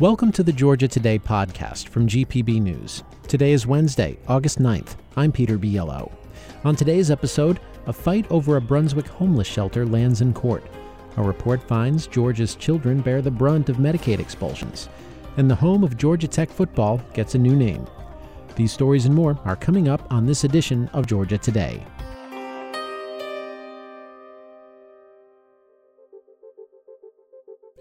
Welcome to the Georgia Today podcast from GPB News. Today is Wednesday, August 9th. I'm Peter Biello. On today's episode, a fight over a Brunswick homeless shelter lands in court. A report finds Georgia's children bear the brunt of Medicaid expulsions. And the home of Georgia Tech football gets a new name. These stories and more are coming up on this edition of Georgia Today.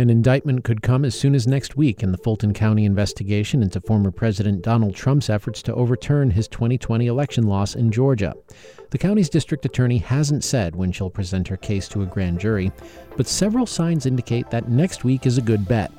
An indictment could come as soon as next week in the Fulton County investigation into former President Donald Trump's efforts to overturn his 2020 election loss in Georgia. The county's district attorney hasn't said when she'll present her case to a grand jury, but several signs indicate that next week is a good bet.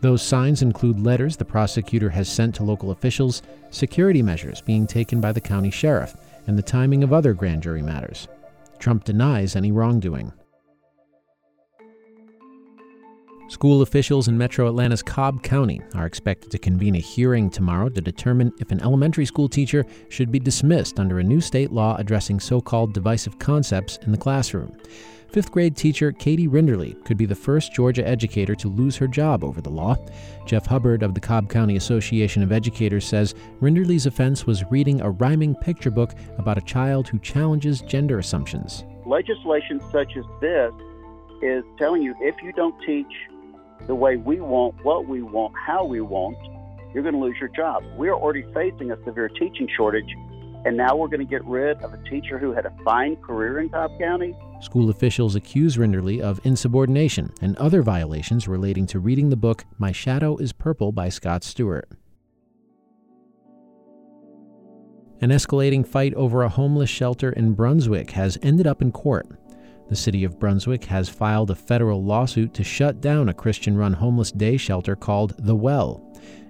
Those signs include letters the prosecutor has sent to local officials, security measures being taken by the county sheriff, and the timing of other grand jury matters. Trump denies any wrongdoing. School officials in metro Atlanta's Cobb County are expected to convene a hearing tomorrow to determine if an elementary school teacher should be dismissed under a new state law addressing so called divisive concepts in the classroom. Fifth grade teacher Katie Rinderle could be the first Georgia educator to lose her job over the law. Jeff Hubbard of the Cobb County Association of Educators says Rinderle's offense was reading a rhyming picture book about a child who challenges gender assumptions. Legislation such as this is telling you if you don't teach the way we want, what we want, how we want, you're going to lose your job. We're already facing a severe teaching shortage, and now we're going to get rid of a teacher who had a fine career in Cobb County. School officials accuse Rinderle of insubordination and other violations relating to reading the book My Shadow is Purple by Scott Stewart. An escalating fight over a homeless shelter in Brunswick has ended up in court. The city of Brunswick has filed a federal lawsuit to shut down a Christian run homeless day shelter called The Well.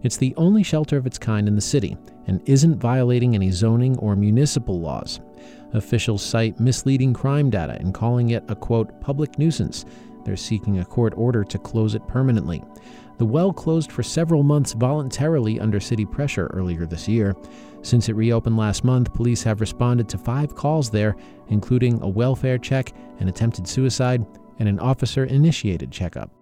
It's the only shelter of its kind in the city and isn't violating any zoning or municipal laws. Officials cite misleading crime data and calling it a quote, public nuisance. They're seeking a court order to close it permanently. The well closed for several months voluntarily under city pressure earlier this year. Since it reopened last month, police have responded to five calls there, including a welfare check, an attempted suicide, and an officer initiated checkup.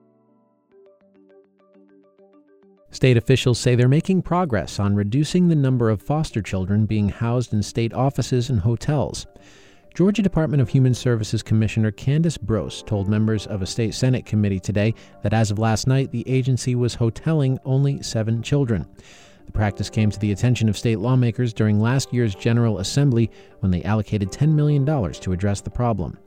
State officials say they're making progress on reducing the number of foster children being housed in state offices and hotels. Georgia Department of Human Services Commissioner Candice Broce told members of a state Senate committee today that as of last night, the agency was hoteling only seven children. The practice came to the attention of state lawmakers during last year's General Assembly when they allocated $10 million to address the problem.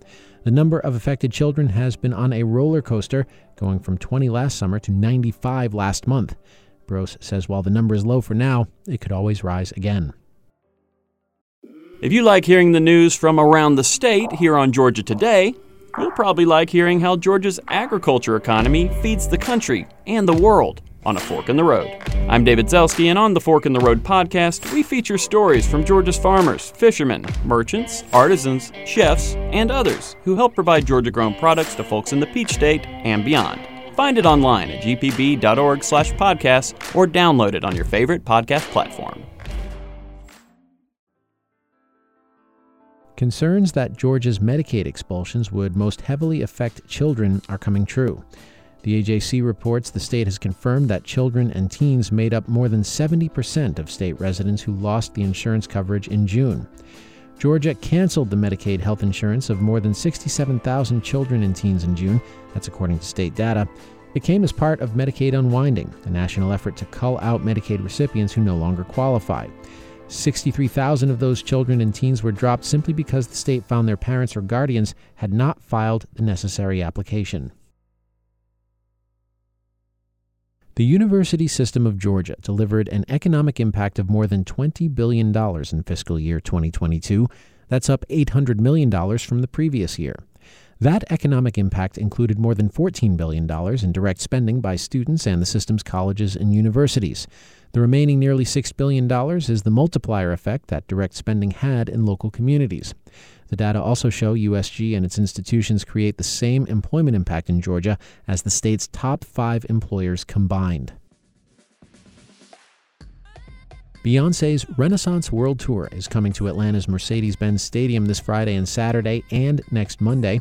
The number of affected children has been on a roller coaster, going from 20 last summer to 95 last month. Brose says while the number is low for now, it could always rise again. If you like hearing the news from around the state here on Georgia Today, you'll probably like hearing how Georgia's agriculture economy feeds the country and the world on A Fork in the Road. I'm David Zelski, and on the Fork in the Road podcast, we feature stories from Georgia's farmers, fishermen, merchants, artisans, chefs, and others who help provide Georgia grown products to folks in the Peach State and beyond. Find it online at gpb.org slash podcast or download it on your favorite podcast platform. Concerns that Georgia's Medicaid expulsions would most heavily affect children are coming true. The AJC reports the state has confirmed that children and teens made up more than 70% of state residents who lost the insurance coverage in June. Georgia canceled the Medicaid health insurance of more than 67,000 children and teens in June, that's according to state data. It came as part of Medicaid Unwinding, a national effort to cull out Medicaid recipients who no longer qualify. 63,000 of those children and teens were dropped simply because the state found their parents or guardians had not filed the necessary application. The University System of Georgia delivered an economic impact of more than $20 billion in fiscal year 2022. That's up $800 million from the previous year. That economic impact included more than $14 billion in direct spending by students and the system's colleges and universities. The remaining nearly $6 billion is the multiplier effect that direct spending had in local communities. The data also show USG and its institutions create the same employment impact in Georgia as the state's top five employers combined. Beyonce's Renaissance World Tour is coming to Atlanta's Mercedes Benz Stadium this Friday and Saturday and next Monday.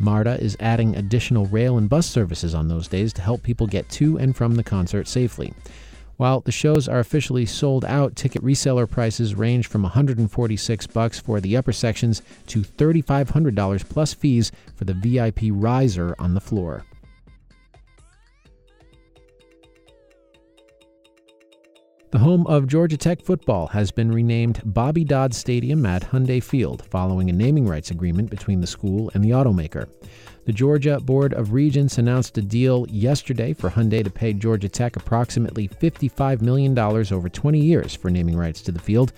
MARTA is adding additional rail and bus services on those days to help people get to and from the concert safely. While the shows are officially sold out, ticket reseller prices range from 146 bucks for the upper sections to $3500 plus fees for the VIP riser on the floor. The home of Georgia Tech football has been renamed Bobby Dodd Stadium at Hyundai Field following a naming rights agreement between the school and the automaker. The Georgia Board of Regents announced a deal yesterday for Hyundai to pay Georgia Tech approximately $55 million over 20 years for naming rights to the field.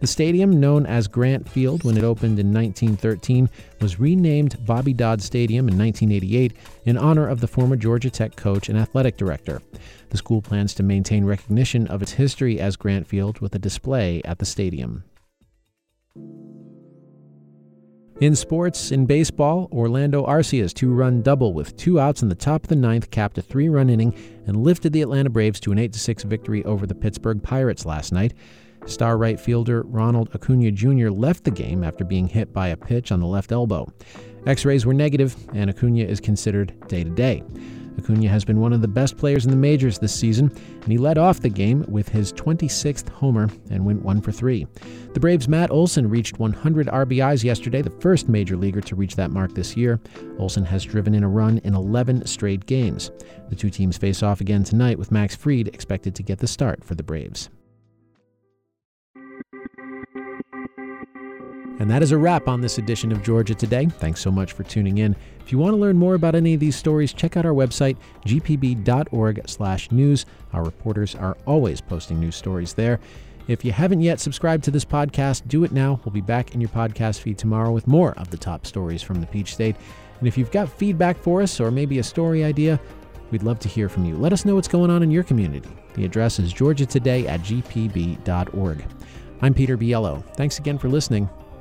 The stadium, known as Grant Field when it opened in 1913, was renamed Bobby Dodd Stadium in 1988 in honor of the former Georgia Tech coach and athletic director. The school plans to maintain recognition of its history as Grant Field with a display at the stadium. In sports, in baseball, Orlando Arcia's two run double with two outs in the top of the ninth capped a three run inning and lifted the Atlanta Braves to an 8 6 victory over the Pittsburgh Pirates last night. Star right fielder Ronald Acuna Jr. left the game after being hit by a pitch on the left elbow. X rays were negative, and Acuna is considered day to day. Acuna has been one of the best players in the majors this season, and he led off the game with his 26th homer and went one for three. The Braves' Matt Olson reached 100 RBIs yesterday, the first major leaguer to reach that mark this year. Olson has driven in a run in 11 straight games. The two teams face off again tonight, with Max Fried expected to get the start for the Braves. And that is a wrap on this edition of Georgia Today. Thanks so much for tuning in. If you want to learn more about any of these stories, check out our website, gpb.org/news. Our reporters are always posting news stories there. If you haven't yet subscribed to this podcast, do it now. We'll be back in your podcast feed tomorrow with more of the top stories from the Peach State. And if you've got feedback for us or maybe a story idea, we'd love to hear from you. Let us know what's going on in your community. The address is georgiatoday at gpb.org. I'm Peter Biello. Thanks again for listening.